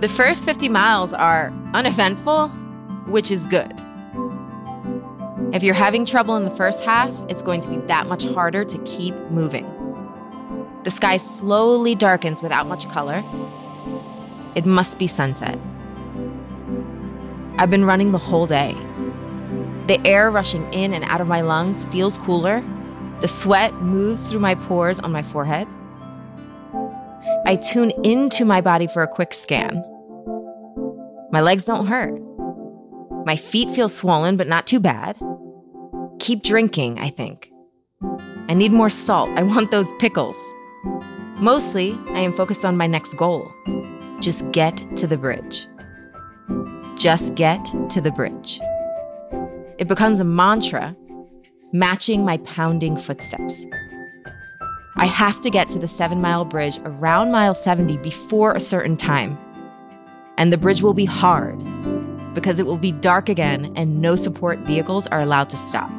The first 50 miles are uneventful, which is good. If you're having trouble in the first half, it's going to be that much harder to keep moving. The sky slowly darkens without much color. It must be sunset. I've been running the whole day. The air rushing in and out of my lungs feels cooler. The sweat moves through my pores on my forehead. I tune into my body for a quick scan. My legs don't hurt. My feet feel swollen, but not too bad. Keep drinking, I think. I need more salt. I want those pickles. Mostly, I am focused on my next goal just get to the bridge. Just get to the bridge. It becomes a mantra, matching my pounding footsteps. I have to get to the seven mile bridge around mile 70 before a certain time and the bridge will be hard because it will be dark again and no support vehicles are allowed to stop.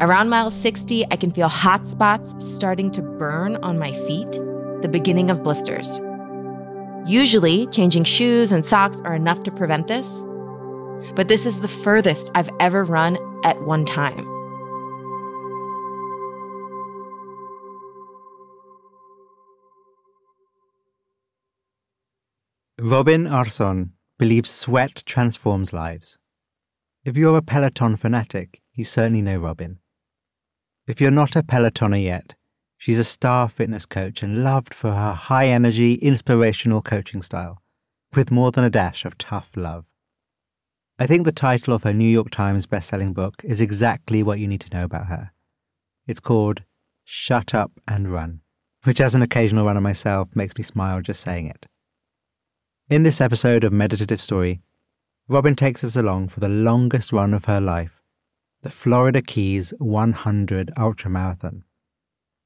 Around mile 60, I can feel hot spots starting to burn on my feet, the beginning of blisters. Usually, changing shoes and socks are enough to prevent this, but this is the furthest I've ever run at one time. Robin Arzón believes sweat transforms lives. If you're a Peloton fanatic, you certainly know Robin. If you're not a Pelotoner yet, she's a star fitness coach and loved for her high energy, inspirational coaching style, with more than a dash of tough love. I think the title of her New York Times bestselling book is exactly what you need to know about her. It's called Shut Up and Run, which, as an occasional runner myself, makes me smile just saying it. In this episode of Meditative Story, Robin takes us along for the longest run of her life, the Florida Keys 100 Ultramarathon.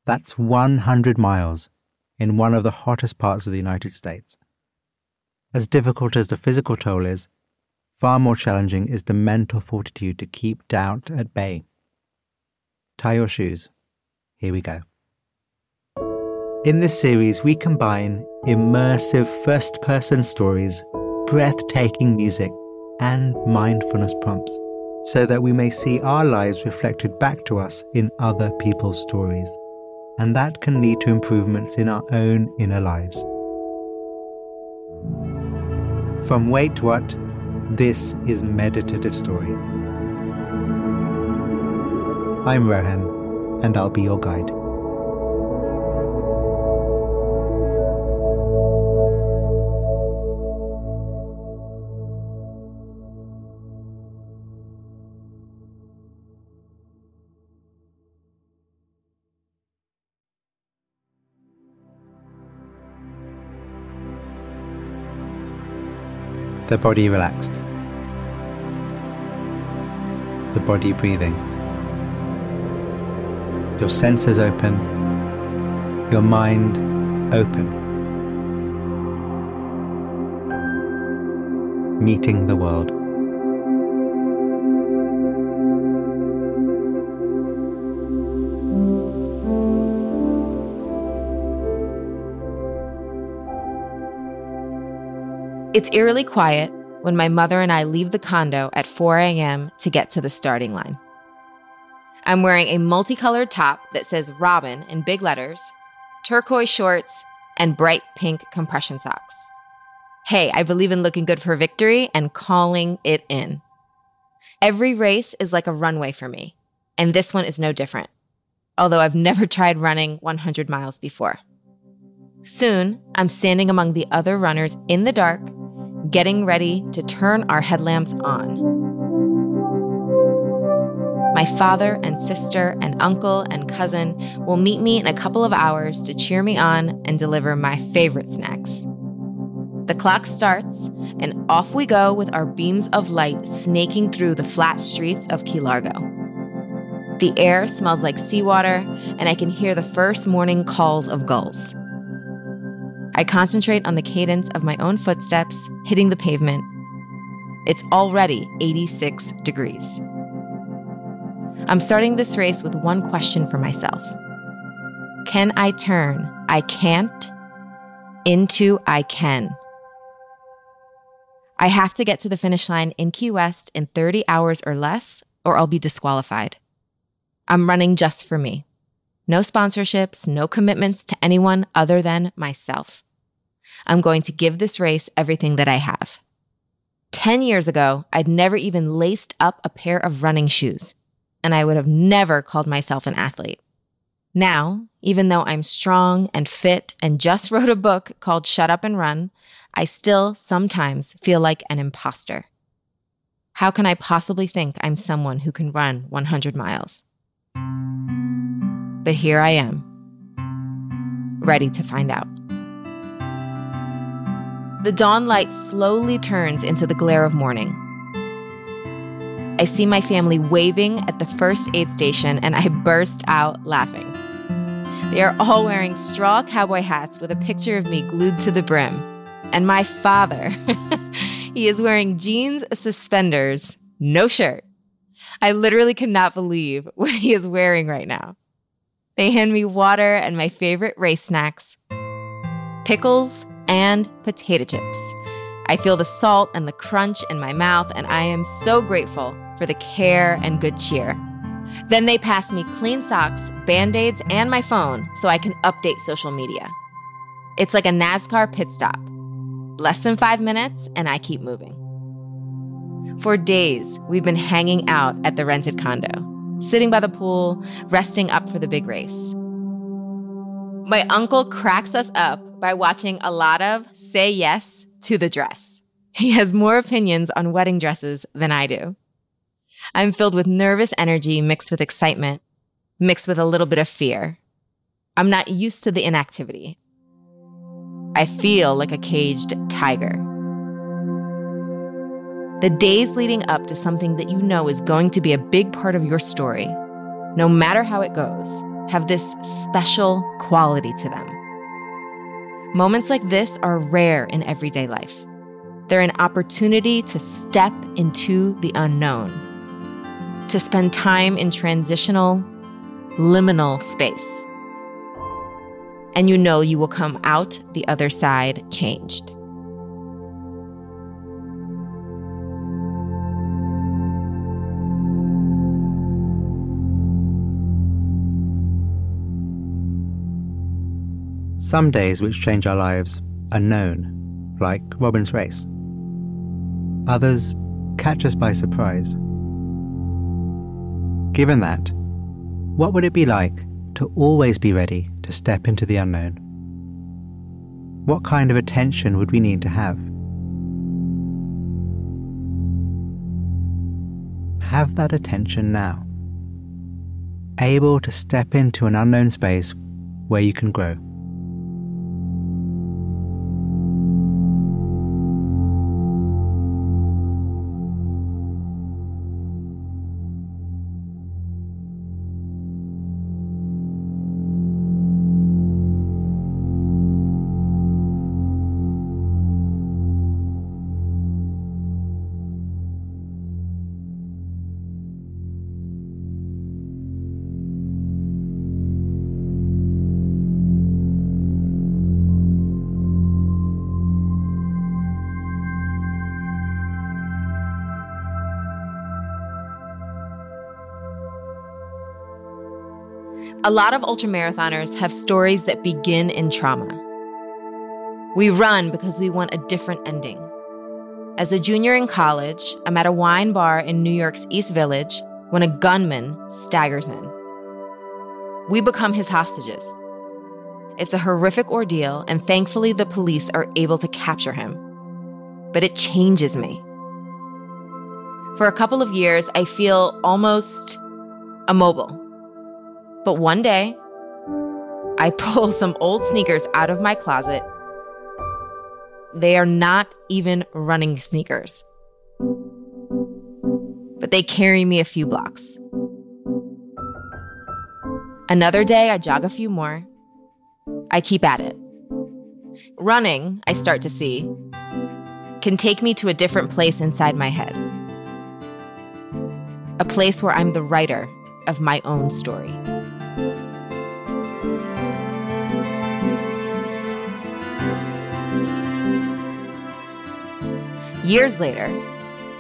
That's 100 miles in one of the hottest parts of the United States. As difficult as the physical toll is, far more challenging is the mental fortitude to keep doubt at bay. Tie your shoes. Here we go. In this series, we combine immersive first person stories, breathtaking music, and mindfulness prompts so that we may see our lives reflected back to us in other people's stories. And that can lead to improvements in our own inner lives. From Wait What, this is Meditative Story. I'm Rohan, and I'll be your guide. The body relaxed, the body breathing, your senses open, your mind open, meeting the world. It's eerily quiet when my mother and I leave the condo at 4 a.m. to get to the starting line. I'm wearing a multicolored top that says Robin in big letters, turquoise shorts, and bright pink compression socks. Hey, I believe in looking good for victory and calling it in. Every race is like a runway for me, and this one is no different, although I've never tried running 100 miles before. Soon, I'm standing among the other runners in the dark, getting ready to turn our headlamps on. My father and sister and uncle and cousin will meet me in a couple of hours to cheer me on and deliver my favorite snacks. The clock starts, and off we go with our beams of light snaking through the flat streets of Key Largo. The air smells like seawater, and I can hear the first morning calls of gulls. I concentrate on the cadence of my own footsteps hitting the pavement. It's already 86 degrees. I'm starting this race with one question for myself Can I turn I can't into I can? I have to get to the finish line in Key West in 30 hours or less, or I'll be disqualified. I'm running just for me. No sponsorships, no commitments to anyone other than myself. I'm going to give this race everything that I have. 10 years ago, I'd never even laced up a pair of running shoes and I would have never called myself an athlete. Now, even though I'm strong and fit and just wrote a book called Shut Up and Run, I still sometimes feel like an imposter. How can I possibly think I'm someone who can run 100 miles? But here I am, ready to find out. The dawn light slowly turns into the glare of morning. I see my family waving at the first aid station and I burst out laughing. They are all wearing straw cowboy hats with a picture of me glued to the brim. And my father, he is wearing jeans, suspenders, no shirt. I literally cannot believe what he is wearing right now. They hand me water and my favorite race snacks pickles and potato chips. I feel the salt and the crunch in my mouth, and I am so grateful for the care and good cheer. Then they pass me clean socks, band aids, and my phone so I can update social media. It's like a NASCAR pit stop. Less than five minutes, and I keep moving. For days, we've been hanging out at the rented condo, sitting by the pool, resting up for the big race. My uncle cracks us up by watching a lot of Say Yes to the dress. He has more opinions on wedding dresses than I do. I'm filled with nervous energy mixed with excitement, mixed with a little bit of fear. I'm not used to the inactivity. I feel like a caged tiger. The days leading up to something that you know is going to be a big part of your story, no matter how it goes, have this special quality to them. Moments like this are rare in everyday life. They're an opportunity to step into the unknown, to spend time in transitional, liminal space. And you know you will come out the other side changed. Some days which change our lives are known, like Robin's race. Others catch us by surprise. Given that, what would it be like to always be ready to step into the unknown? What kind of attention would we need to have? Have that attention now. Able to step into an unknown space where you can grow. A lot of ultramarathoners have stories that begin in trauma. We run because we want a different ending. As a junior in college, I'm at a wine bar in New York's East Village when a gunman staggers in. We become his hostages. It's a horrific ordeal, and thankfully, the police are able to capture him. But it changes me. For a couple of years, I feel almost immobile. But one day, I pull some old sneakers out of my closet. They are not even running sneakers, but they carry me a few blocks. Another day, I jog a few more. I keep at it. Running, I start to see, can take me to a different place inside my head. A place where I'm the writer of my own story. Years later,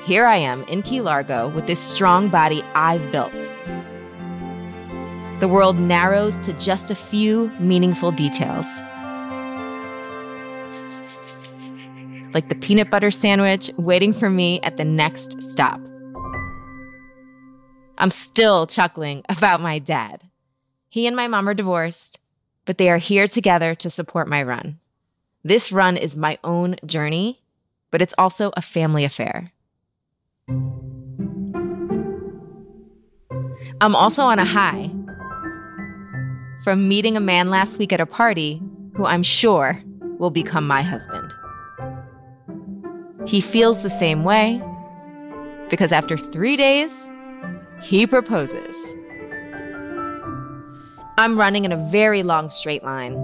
here I am in Key Largo with this strong body I've built. The world narrows to just a few meaningful details. Like the peanut butter sandwich waiting for me at the next stop. I'm still chuckling about my dad. He and my mom are divorced, but they are here together to support my run. This run is my own journey but it's also a family affair. I'm also on a high from meeting a man last week at a party who I'm sure will become my husband. He feels the same way because after three days, he proposes. I'm running in a very long straight line,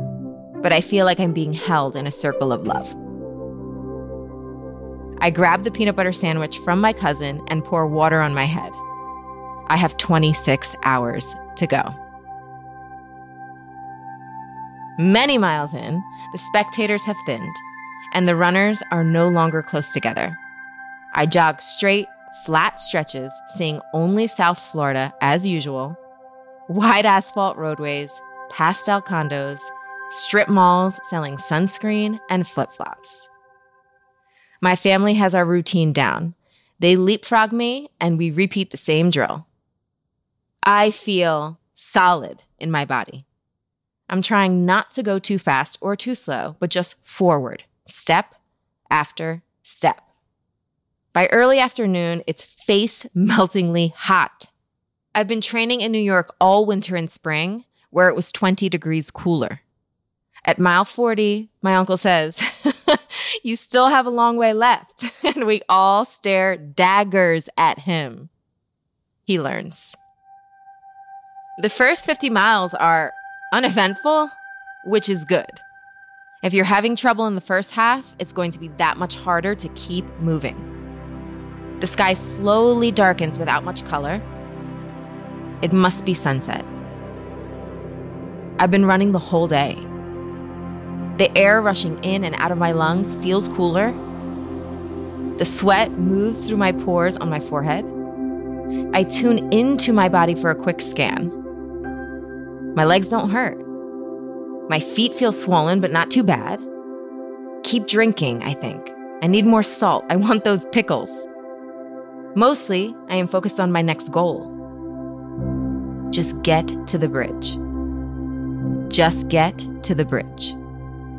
but I feel like I'm being held in a circle of love. I grab the peanut butter sandwich from my cousin and pour water on my head. I have 26 hours to go. Many miles in, the spectators have thinned, and the runners are no longer close together. I jog straight, flat stretches, seeing only South Florida as usual, wide asphalt roadways, pastel condos, strip malls selling sunscreen and flip flops. My family has our routine down. They leapfrog me and we repeat the same drill. I feel solid in my body. I'm trying not to go too fast or too slow, but just forward, step after step. By early afternoon, it's face meltingly hot. I've been training in New York all winter and spring, where it was 20 degrees cooler. At mile 40, my uncle says, You still have a long way left. and we all stare daggers at him. He learns. The first 50 miles are uneventful, which is good. If you're having trouble in the first half, it's going to be that much harder to keep moving. The sky slowly darkens without much color. It must be sunset. I've been running the whole day. The air rushing in and out of my lungs feels cooler. The sweat moves through my pores on my forehead. I tune into my body for a quick scan. My legs don't hurt. My feet feel swollen, but not too bad. Keep drinking, I think. I need more salt. I want those pickles. Mostly, I am focused on my next goal. Just get to the bridge. Just get to the bridge.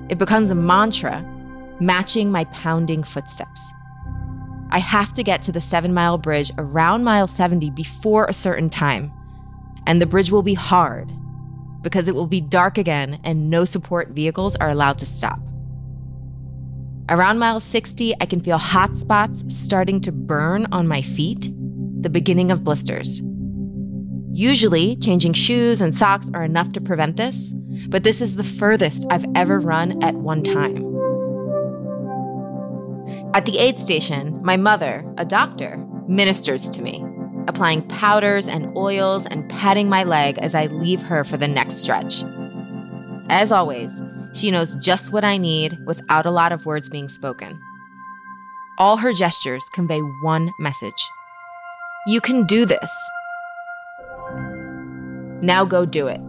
It becomes a mantra, matching my pounding footsteps. I have to get to the seven mile bridge around mile 70 before a certain time. And the bridge will be hard because it will be dark again and no support vehicles are allowed to stop. Around mile 60, I can feel hot spots starting to burn on my feet, the beginning of blisters. Usually, changing shoes and socks are enough to prevent this, but this is the furthest I've ever run at one time. At the aid station, my mother, a doctor, ministers to me, applying powders and oils and patting my leg as I leave her for the next stretch. As always, she knows just what I need without a lot of words being spoken. All her gestures convey one message You can do this. Now go do it.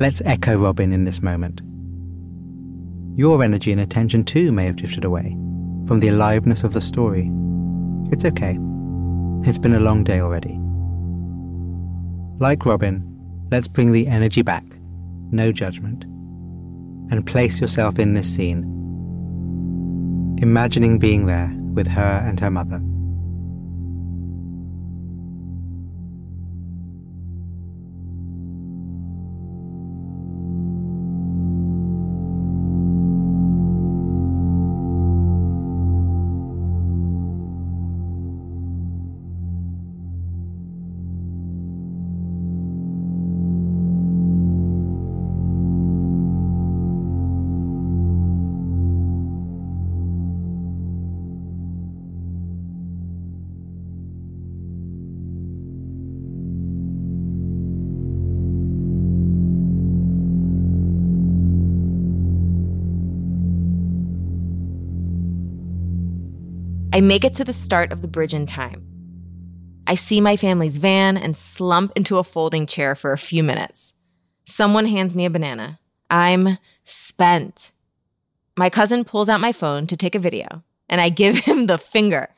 Let's echo Robin in this moment. Your energy and attention too may have drifted away from the aliveness of the story. It's okay. It's been a long day already. Like Robin, let's bring the energy back, no judgment, and place yourself in this scene, imagining being there with her and her mother. Make it to the start of the bridge in time. I see my family's van and slump into a folding chair for a few minutes. Someone hands me a banana. I'm spent. My cousin pulls out my phone to take a video, and I give him the finger.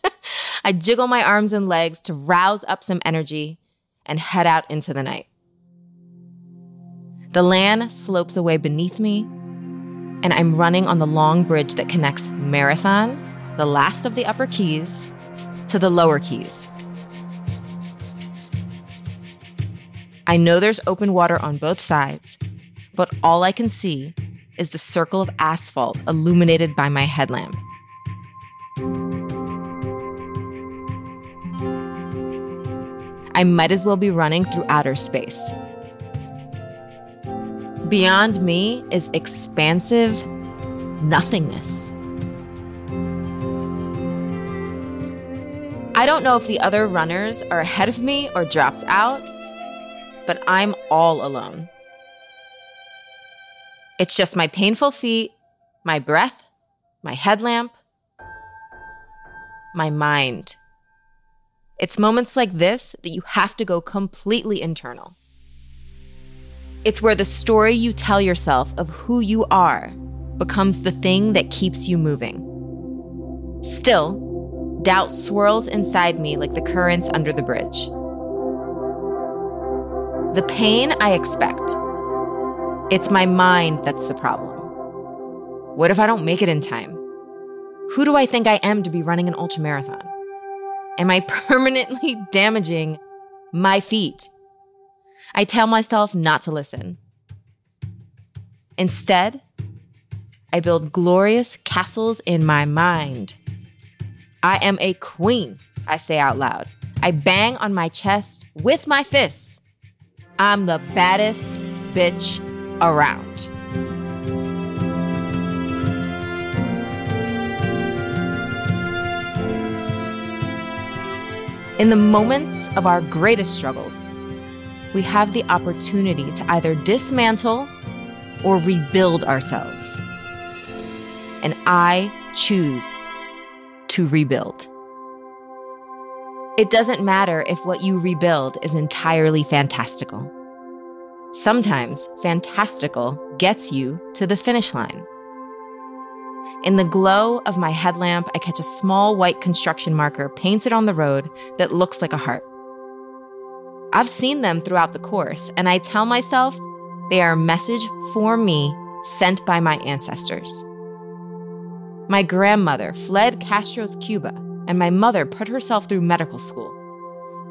I jiggle my arms and legs to rouse up some energy and head out into the night. The land slopes away beneath me, and I'm running on the long bridge that connects Marathon the last of the upper keys to the lower keys. I know there's open water on both sides, but all I can see is the circle of asphalt illuminated by my headlamp. I might as well be running through outer space. Beyond me is expansive nothingness. I don't know if the other runners are ahead of me or dropped out, but I'm all alone. It's just my painful feet, my breath, my headlamp, my mind. It's moments like this that you have to go completely internal. It's where the story you tell yourself of who you are becomes the thing that keeps you moving. Still, Doubt swirls inside me like the currents under the bridge. The pain I expect. It's my mind that's the problem. What if I don't make it in time? Who do I think I am to be running an ultramarathon? Am I permanently damaging my feet? I tell myself not to listen. Instead, I build glorious castles in my mind I am a queen, I say out loud. I bang on my chest with my fists. I'm the baddest bitch around. In the moments of our greatest struggles, we have the opportunity to either dismantle or rebuild ourselves. And I choose to rebuild. It doesn't matter if what you rebuild is entirely fantastical. Sometimes fantastical gets you to the finish line. In the glow of my headlamp, I catch a small white construction marker painted on the road that looks like a heart. I've seen them throughout the course, and I tell myself they are a message for me sent by my ancestors. My grandmother fled Castro's Cuba, and my mother put herself through medical school.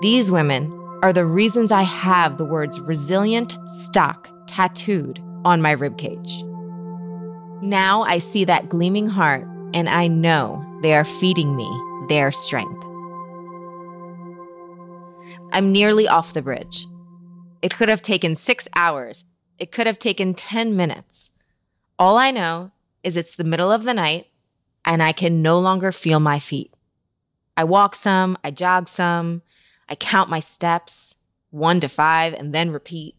These women are the reasons I have the words resilient stock tattooed on my ribcage. Now I see that gleaming heart, and I know they are feeding me their strength. I'm nearly off the bridge. It could have taken six hours. It could have taken 10 minutes. All I know is it's the middle of the night and I can no longer feel my feet. I walk some, I jog some, I count my steps, one to five, and then repeat.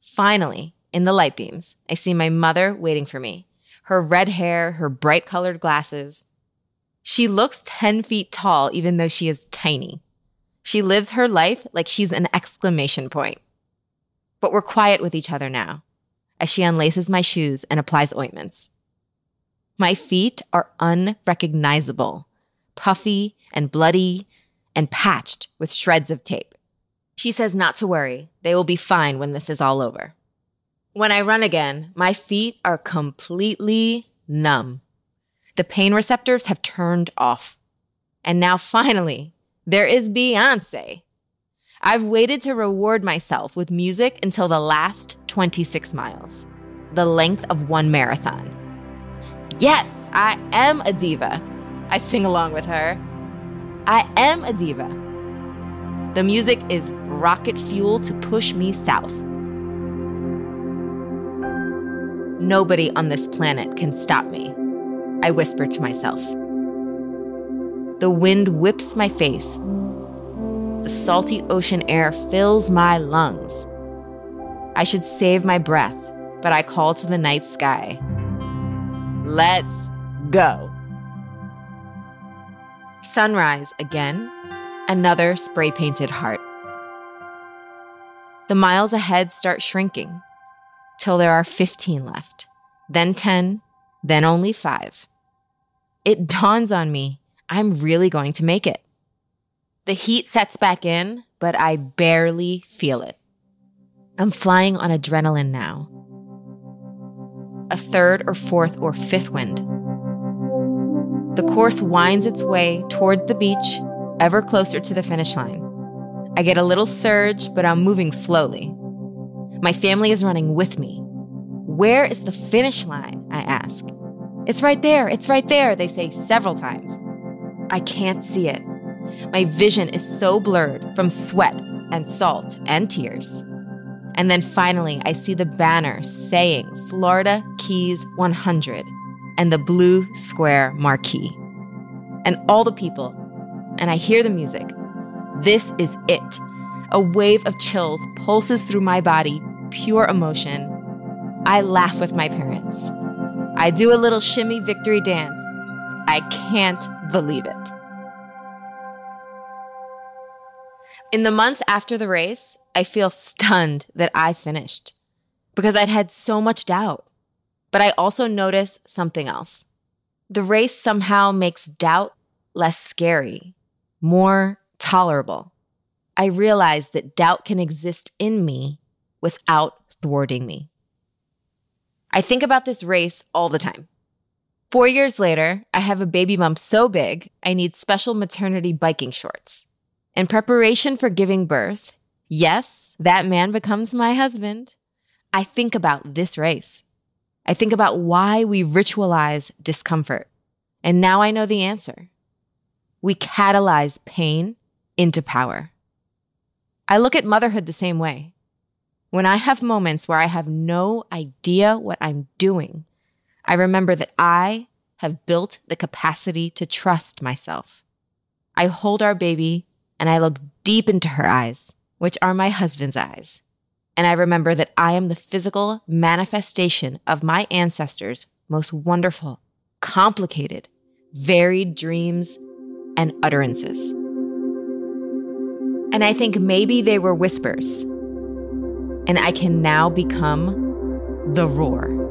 Finally, in the light beams, I see my mother waiting for me, her red hair, her bright colored glasses. She looks 10 feet tall, even though she is tiny. She lives her life like she's an exclamation point. but we're quiet with each other now as she unlaces my shoes and applies ointments. My feet are unrecognizable, puffy and bloody and patched with shreds of tape. She says not to worry, they will be fine when this is all over. When I run again, my feet are completely numb. The pain receptors have turned off. And now finally, there is Beyonce. I've waited to reward myself with music until the last 26 miles, the length of one marathon. Yes, I am a diva. I sing along with her. I am a diva. The music is rocket fuel to push me south. Nobody on this planet can stop me, I whisper to myself. The wind whips my face. The salty ocean air fills my lungs. I should save my breath, but I call to the night sky. Let's go. Sunrise again, another spray painted heart. The miles ahead start shrinking till there are 15 left, then 10, then only five. It dawns on me I'm really going to make it. The heat sets back in, but I barely feel it. I'm flying on adrenaline now. A third or fourth or fifth wind. The course winds its way toward the beach, ever closer to the finish line. I get a little surge, but I'm moving slowly. My family is running with me. Where is the finish line? I ask. It's right there, it's right there, they say several times. I can't see it. My vision is so blurred from sweat and salt and tears. And then finally, I see the banner saying Florida Keys 100 and the blue square marquee. And all the people, and I hear the music. This is it. A wave of chills pulses through my body, pure emotion. I laugh with my parents. I do a little shimmy victory dance. I can't believe it. In the months after the race, I feel stunned that I finished because I'd had so much doubt. But I also notice something else. The race somehow makes doubt less scary, more tolerable. I realize that doubt can exist in me without thwarting me. I think about this race all the time. Four years later, I have a baby bump so big, I need special maternity biking shorts. In preparation for giving birth, yes, that man becomes my husband. I think about this race. I think about why we ritualize discomfort. And now I know the answer. We catalyze pain into power. I look at motherhood the same way. When I have moments where I have no idea what I'm doing, I remember that I have built the capacity to trust myself. I hold our baby and I look deep into her eyes, which are my husband's eyes. And I remember that I am the physical manifestation of my ancestors' most wonderful, complicated, varied dreams and utterances. And I think maybe they were whispers. And I can now become the roar.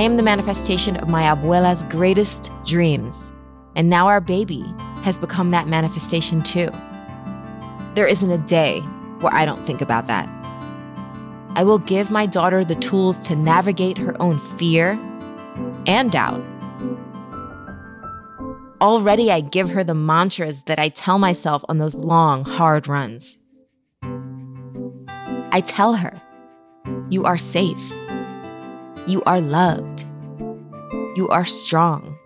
I am the manifestation of my abuela's greatest dreams. And now our baby has become that manifestation too. There isn't a day where I don't think about that. I will give my daughter the tools to navigate her own fear and doubt. Already, I give her the mantras that I tell myself on those long, hard runs. I tell her, You are safe. You are loved. You are strong.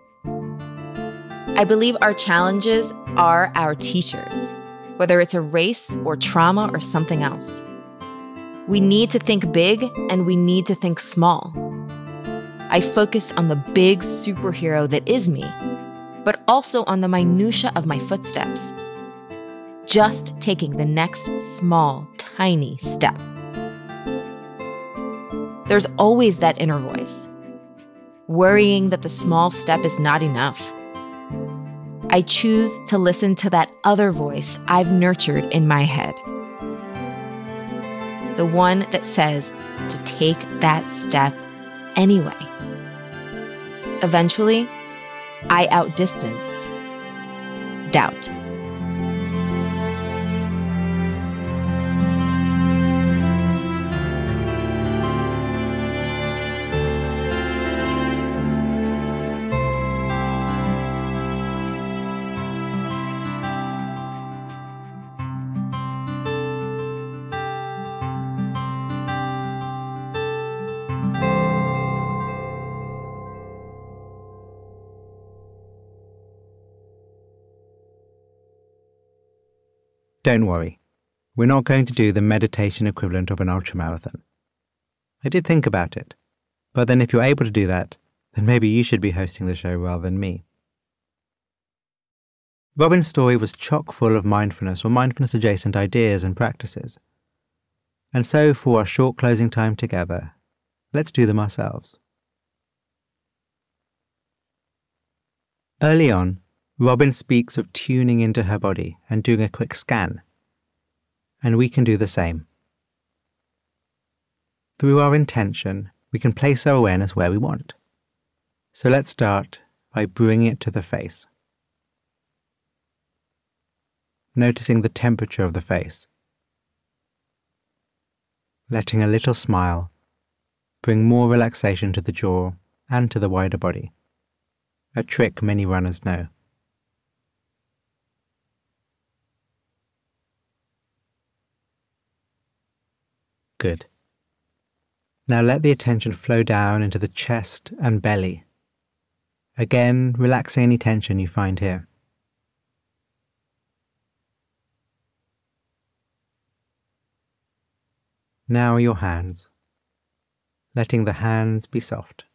I believe our challenges are our teachers, whether it's a race or trauma or something else. We need to think big and we need to think small. I focus on the big superhero that is me, but also on the minutia of my footsteps. Just taking the next small, tiny step. There's always that inner voice, worrying that the small step is not enough. I choose to listen to that other voice I've nurtured in my head. The one that says to take that step anyway. Eventually, I outdistance doubt. Don't worry, we're not going to do the meditation equivalent of an ultramarathon. I did think about it, but then if you're able to do that, then maybe you should be hosting the show rather than me. Robin's story was chock full of mindfulness or mindfulness adjacent ideas and practices. And so, for our short closing time together, let's do them ourselves. Early on, Robin speaks of tuning into her body and doing a quick scan. And we can do the same. Through our intention, we can place our awareness where we want. So let's start by bringing it to the face. Noticing the temperature of the face. Letting a little smile bring more relaxation to the jaw and to the wider body. A trick many runners know. Good. Now let the attention flow down into the chest and belly. Again, relaxing any tension you find here. Now your hands, letting the hands be soft.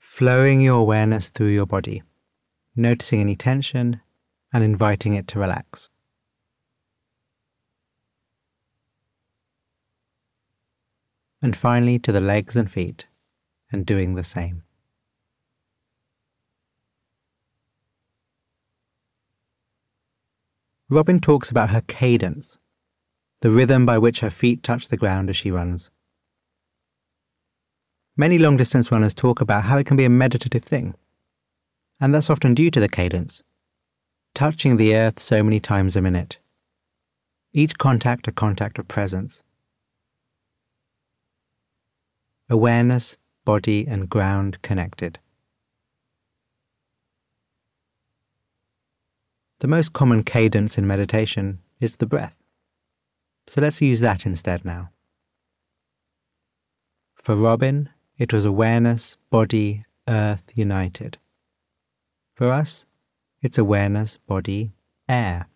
Flowing your awareness through your body, noticing any tension and inviting it to relax. And finally to the legs and feet, and doing the same. Robin talks about her cadence, the rhythm by which her feet touch the ground as she runs. Many long distance runners talk about how it can be a meditative thing, and that's often due to the cadence touching the earth so many times a minute. Each contact a contact of presence. Awareness, body, and ground connected. The most common cadence in meditation is the breath. So let's use that instead now. For Robin, it was awareness, body, earth united. For us, its awareness, body, air.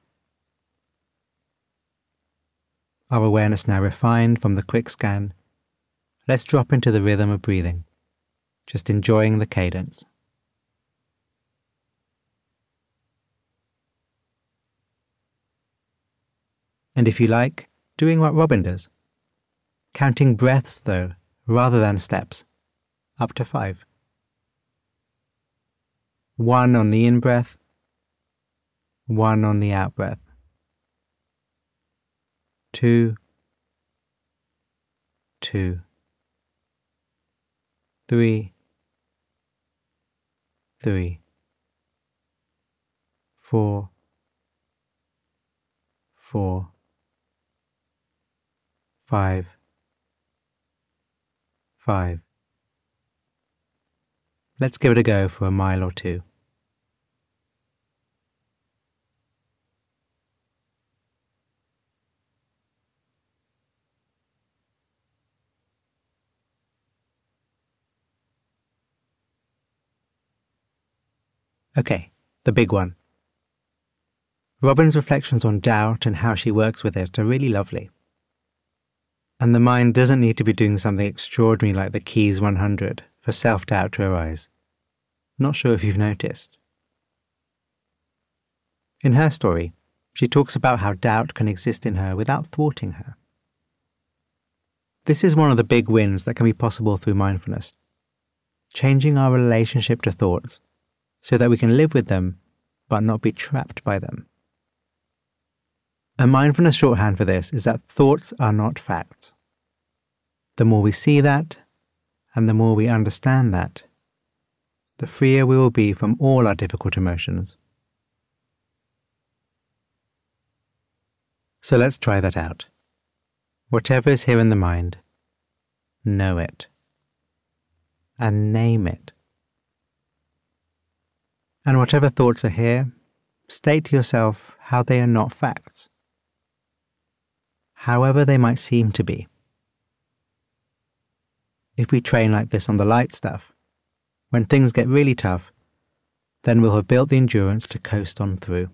Our awareness now refined from the quick scan, let's drop into the rhythm of breathing, just enjoying the cadence. And if you like, doing what Robin does. Counting breaths, though, rather than steps, up to five. One on the in breath, one on the out breath. Two, two, three, three, four, four, five, five. Let's give it a go for a mile or two. Okay, the big one. Robin's reflections on doubt and how she works with it are really lovely. And the mind doesn't need to be doing something extraordinary like the Keys 100 for self doubt to arise. Not sure if you've noticed. In her story, she talks about how doubt can exist in her without thwarting her. This is one of the big wins that can be possible through mindfulness. Changing our relationship to thoughts so that we can live with them but not be trapped by them. A mindfulness shorthand for this is that thoughts are not facts. The more we see that, and the more we understand that, the freer we will be from all our difficult emotions. So let's try that out. Whatever is here in the mind, know it and name it. And whatever thoughts are here, state to yourself how they are not facts, however they might seem to be. If we train like this on the light stuff, when things get really tough, then we'll have built the endurance to coast on through.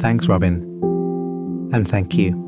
Thanks, Robin. And thank you.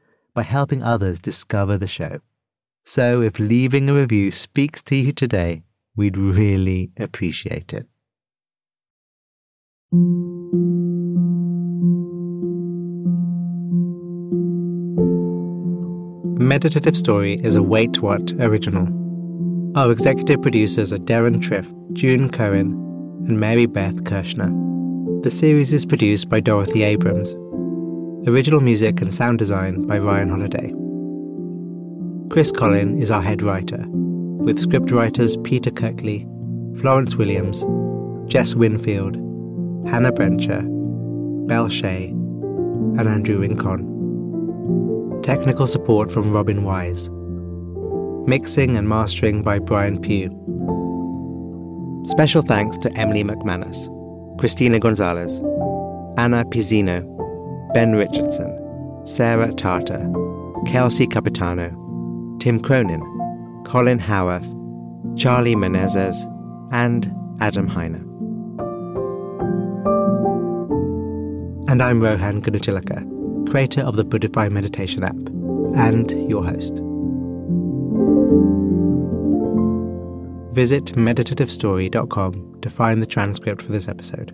by helping others discover the show. So if leaving a review speaks to you today, we'd really appreciate it. Meditative Story is a Wait What original. Our executive producers are Deron Triff, June Cohen, and Mary Beth Kirschner. The series is produced by Dorothy Abrams. Original music and sound design by Ryan Holladay. Chris Colin is our head writer, with scriptwriters Peter Kirkley, Florence Williams, Jess Winfield, Hannah Brencher, Belle Shea, and Andrew Rincon. Technical support from Robin Wise. Mixing and mastering by Brian Pugh. Special thanks to Emily McManus, Christina Gonzalez, Anna Pizzino, Ben Richardson, Sarah Tartar, Kelsey Capitano, Tim Cronin, Colin Howarth, Charlie Menezes, and Adam Heiner. And I'm Rohan Gunatillake creator of the Buddhify Meditation app, and your host. Visit meditativestory.com to find the transcript for this episode.